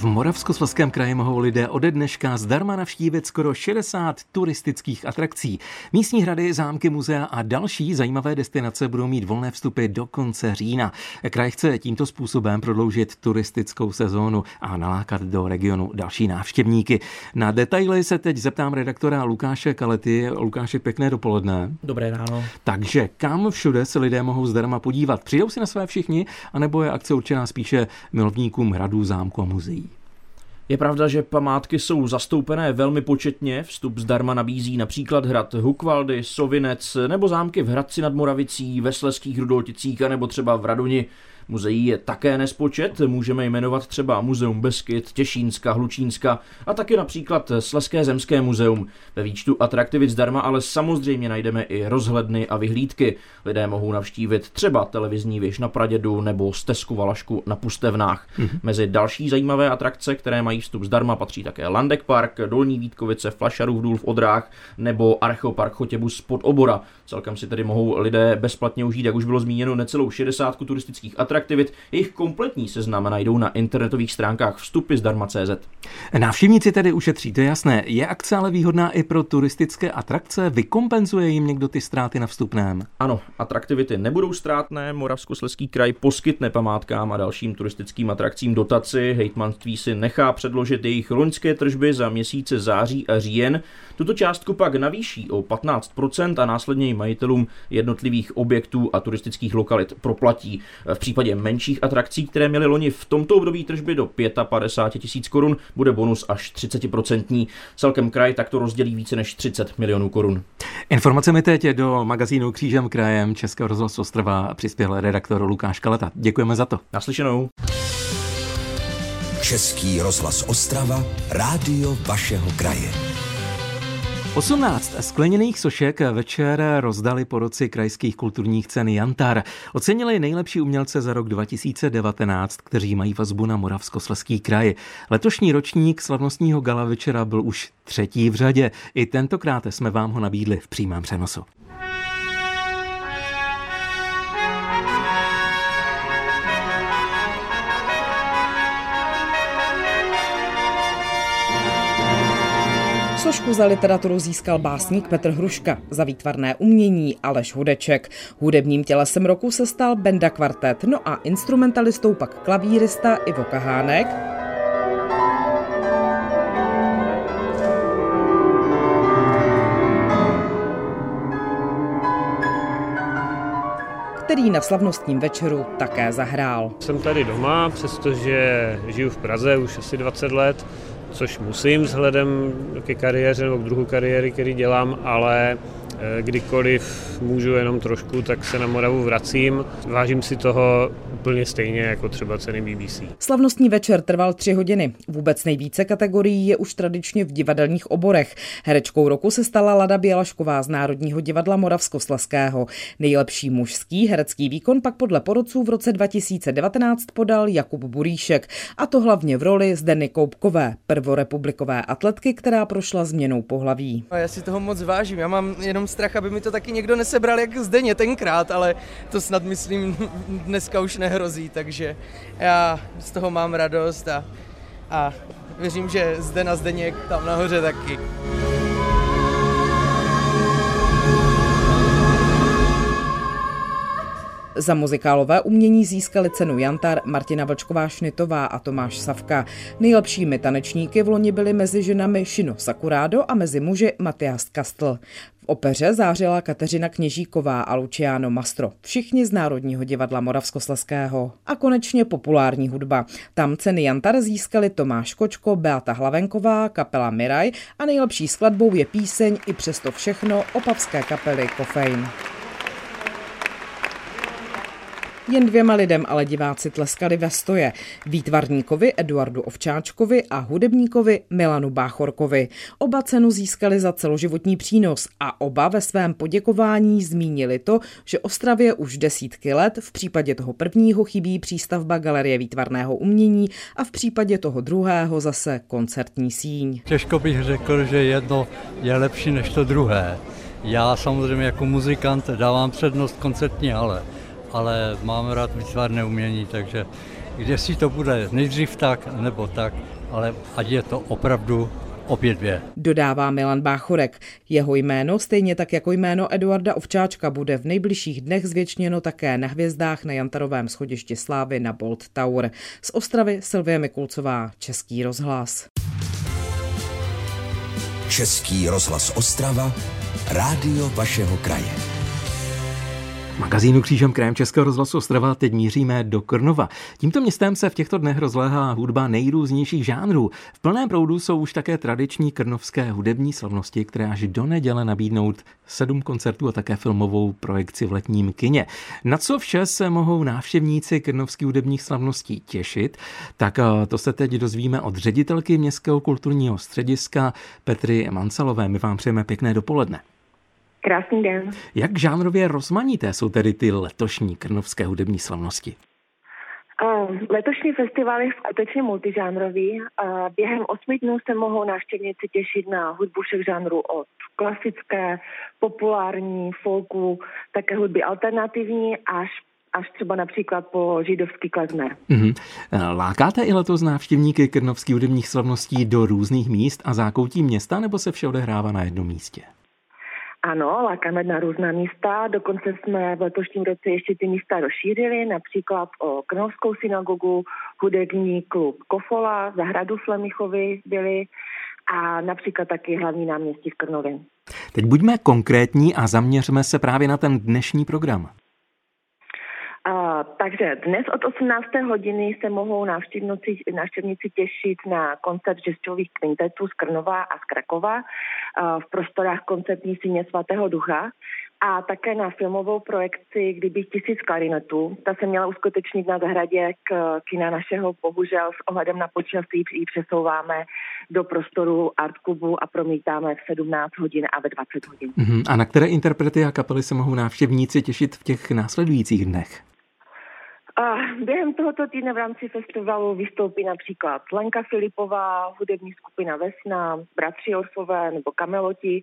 V Moravskoslezském kraji mohou lidé ode dneška zdarma navštívit skoro 60 turistických atrakcí. Místní hrady, zámky, muzea a další zajímavé destinace budou mít volné vstupy do konce října. Kraj chce tímto způsobem prodloužit turistickou sezónu a nalákat do regionu další návštěvníky. Na detaily se teď zeptám redaktora Lukáše Kalety. Lukáše, pěkné dopoledne. Dobré ráno. Takže kam všude se lidé mohou zdarma podívat? Přijdou si na své všichni, anebo je akce určená spíše milovníkům hradů, zámku a muzeí? Je pravda, že památky jsou zastoupené velmi početně. Vstup zdarma nabízí například hrad Hukvaldy, Sovinec nebo zámky v Hradci nad Moravicí, ve Sleských Rudolticích a nebo třeba v Radoni. Muzeí je také nespočet, můžeme jmenovat třeba Muzeum Beskyt, Těšínska, Hlučínska a taky například Sleské zemské muzeum. Ve výčtu atraktivit zdarma ale samozřejmě najdeme i rozhledny a vyhlídky. Lidé mohou navštívit třeba televizní věž na Pradědu nebo stezku Valašku na Pustevnách. Mm-hmm. Mezi další zajímavé atrakce, které mají vstup zdarma, patří také Landek Park, Dolní Vítkovice, Flašarův důl v Odrách nebo Archeopark Chotěbus pod Obora. Celkem si tedy mohou lidé bezplatně užít, jak už bylo zmíněno, necelou 60 turistických atrakcí atraktivit. Jejich kompletní seznam najdou na internetových stránkách vstupy zdarma.cz. Návštěvníci tedy ušetří, to je jasné. Je akce ale výhodná i pro turistické atrakce? Vykompenzuje jim někdo ty ztráty na vstupném? Ano, atraktivity nebudou ztrátné. Moravskoslezský kraj poskytne památkám a dalším turistickým atrakcím dotaci. Hejtmanství si nechá předložit jejich loňské tržby za měsíce září a říjen. Tuto částku pak navýší o 15% a následně majitelům jednotlivých objektů a turistických lokalit proplatí. V případě případě menších atrakcí, které měly loni v tomto období tržby do 55 tisíc korun, bude bonus až 30%. Celkem kraj takto rozdělí více než 30 milionů korun. Informace mi teď do magazínu Křížem krajem Českého rozhlasu Ostrava přispěl redaktor Lukáš Kaleta. Děkujeme za to. Naslyšenou. Český rozhlas Ostrava, rádio vašeho kraje. 18 skleněných sošek večer rozdali poroci krajských kulturních cen Jantar. Ocenili nejlepší umělce za rok 2019, kteří mají vazbu na Moravskosleský kraj. Letošní ročník slavnostního gala večera byl už třetí v řadě. I tentokrát jsme vám ho nabídli v přímém přenosu. Sošku za literaturu získal básník Petr Hruška, za výtvarné umění Aleš Hudeček. Hudebním tělesem roku se stal Benda Kvartet, no a instrumentalistou pak klavírista Ivo Kahánek, který na slavnostním večeru také zahrál. Jsem tady doma, přestože žiju v Praze už asi 20 let, což musím vzhledem ke kariéře nebo k druhu kariéry, který dělám, ale kdykoliv můžu jenom trošku, tak se na Moravu vracím. Vážím si toho úplně stejně jako třeba ceny BBC. Slavnostní večer trval tři hodiny. Vůbec nejvíce kategorií je už tradičně v divadelních oborech. Herečkou roku se stala Lada Bělašková z Národního divadla Moravskosleského. Nejlepší mužský herecký výkon pak podle porodců v roce 2019 podal Jakub Buríšek. A to hlavně v roli Zdeny Koupkové, prvorepublikové atletky, která prošla změnou pohlaví. Já si toho moc vážím. Já mám jenom strach, aby mi to taky někdo nesebral jak Zdeně tenkrát, ale to snad myslím dneska už ne nehrozí, takže já z toho mám radost a, a věřím, že zde na Zdeněk tam nahoře taky. Za muzikálové umění získali cenu Jantar Martina Vlčková Šnitová a Tomáš Savka. Nejlepšími tanečníky v loni byly mezi ženami Šino Sakurado a mezi muži Matias Kastl. V opeře zářila Kateřina Kněžíková a Luciano Mastro, všichni z Národního divadla Moravskosleského. A konečně populární hudba. Tam ceny Jantar získali Tomáš Kočko, Beata Hlavenková, kapela Miraj a nejlepší skladbou je píseň i přesto všechno opavské kapely Kofein. Jen dvěma lidem ale diváci tleskali ve stoje. Výtvarníkovi Eduardu Ovčáčkovi a hudebníkovi Milanu Báchorkovi. Oba cenu získali za celoživotní přínos a oba ve svém poděkování zmínili to, že Ostravě už desítky let, v případě toho prvního chybí přístavba Galerie výtvarného umění a v případě toho druhého zase koncertní síň. Těžko bych řekl, že jedno je lepší než to druhé. Já samozřejmě jako muzikant dávám přednost koncertní ale ale mám rád výtvarné umění, takže kde si to bude nejdřív tak, nebo tak, ale ať je to opravdu obě dvě. Dodává Milan Báchorek. Jeho jméno, stejně tak jako jméno Eduarda Ovčáčka, bude v nejbližších dnech zvětšněno také na hvězdách na Jantarovém schodišti Slávy na Bolt Tower. Z Ostravy Silvie Mikulcová, Český rozhlas. Český rozhlas Ostrava, rádio vašeho kraje magazínu Křížem krajem Českého rozhlasu Ostrava teď míříme do Krnova. Tímto městem se v těchto dnech rozléhá hudba nejrůznějších žánrů. V plném proudu jsou už také tradiční krnovské hudební slavnosti, které až do neděle nabídnout sedm koncertů a také filmovou projekci v letním kině. Na co vše se mohou návštěvníci krnovských hudebních slavností těšit, tak eh, to se teď dozvíme od ředitelky Městského kulturního střediska Petry Mancelové. My vám přejeme pěkné dopoledne. Krásný den. Jak žánrově rozmanité jsou tedy ty letošní krnovské hudební slavnosti? Letošní festival je skutečně multižánrový. Během osmi dnů se mohou návštěvníci těšit na hudbu všech žánrů od klasické, populární, folku, také hudby alternativní až až třeba například po židovský klezmer. Mm-hmm. Lákáte i letos návštěvníky krnovských hudebních slavností do různých míst a zákoutí města, nebo se vše odehrává na jednom místě? Ano, lákáme na různá místa, dokonce jsme v letošním roce ještě ty místa rozšířili, například o Krnovskou synagogu, hudební klub Kofola, zahradu Flemichovi byli a například taky hlavní náměstí v Krnově. Teď buďme konkrétní a zaměřme se právě na ten dnešní program. Takže dnes od 18. hodiny se mohou návštěvníci, návštěvníci těšit na koncert žestových kvintetů z Krnova a z Krakova uh, v prostorách koncertní síně svatého ducha a také na filmovou projekci Kdybych tisíc klarinetů. Ta se měla uskutečnit na zahradě k kina našeho, bohužel s ohledem na počasí ji přesouváme do prostoru Art Clubu a promítáme v 17 hodin a ve 20 hodin. Uh-huh. A na které interprety a kapely se mohou návštěvníci těšit v těch následujících dnech? Během tohoto týdne v rámci festivalu vystoupí například Lenka Filipová, hudební skupina Vesna, Bratři Orfové nebo Kameloti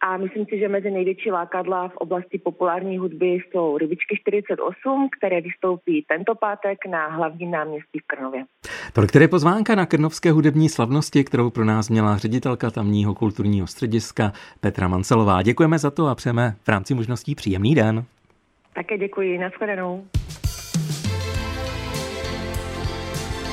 a myslím si, že mezi největší lákadla v oblasti populární hudby jsou Rybičky 48, které vystoupí tento pátek na hlavním náměstí v Krnově. Pro které pozvánka na krnovské hudební slavnosti, kterou pro nás měla ředitelka tamního kulturního střediska Petra Mancelová. Děkujeme za to a přejeme v rámci možností příjemný den. Také děkuji, nashledanou.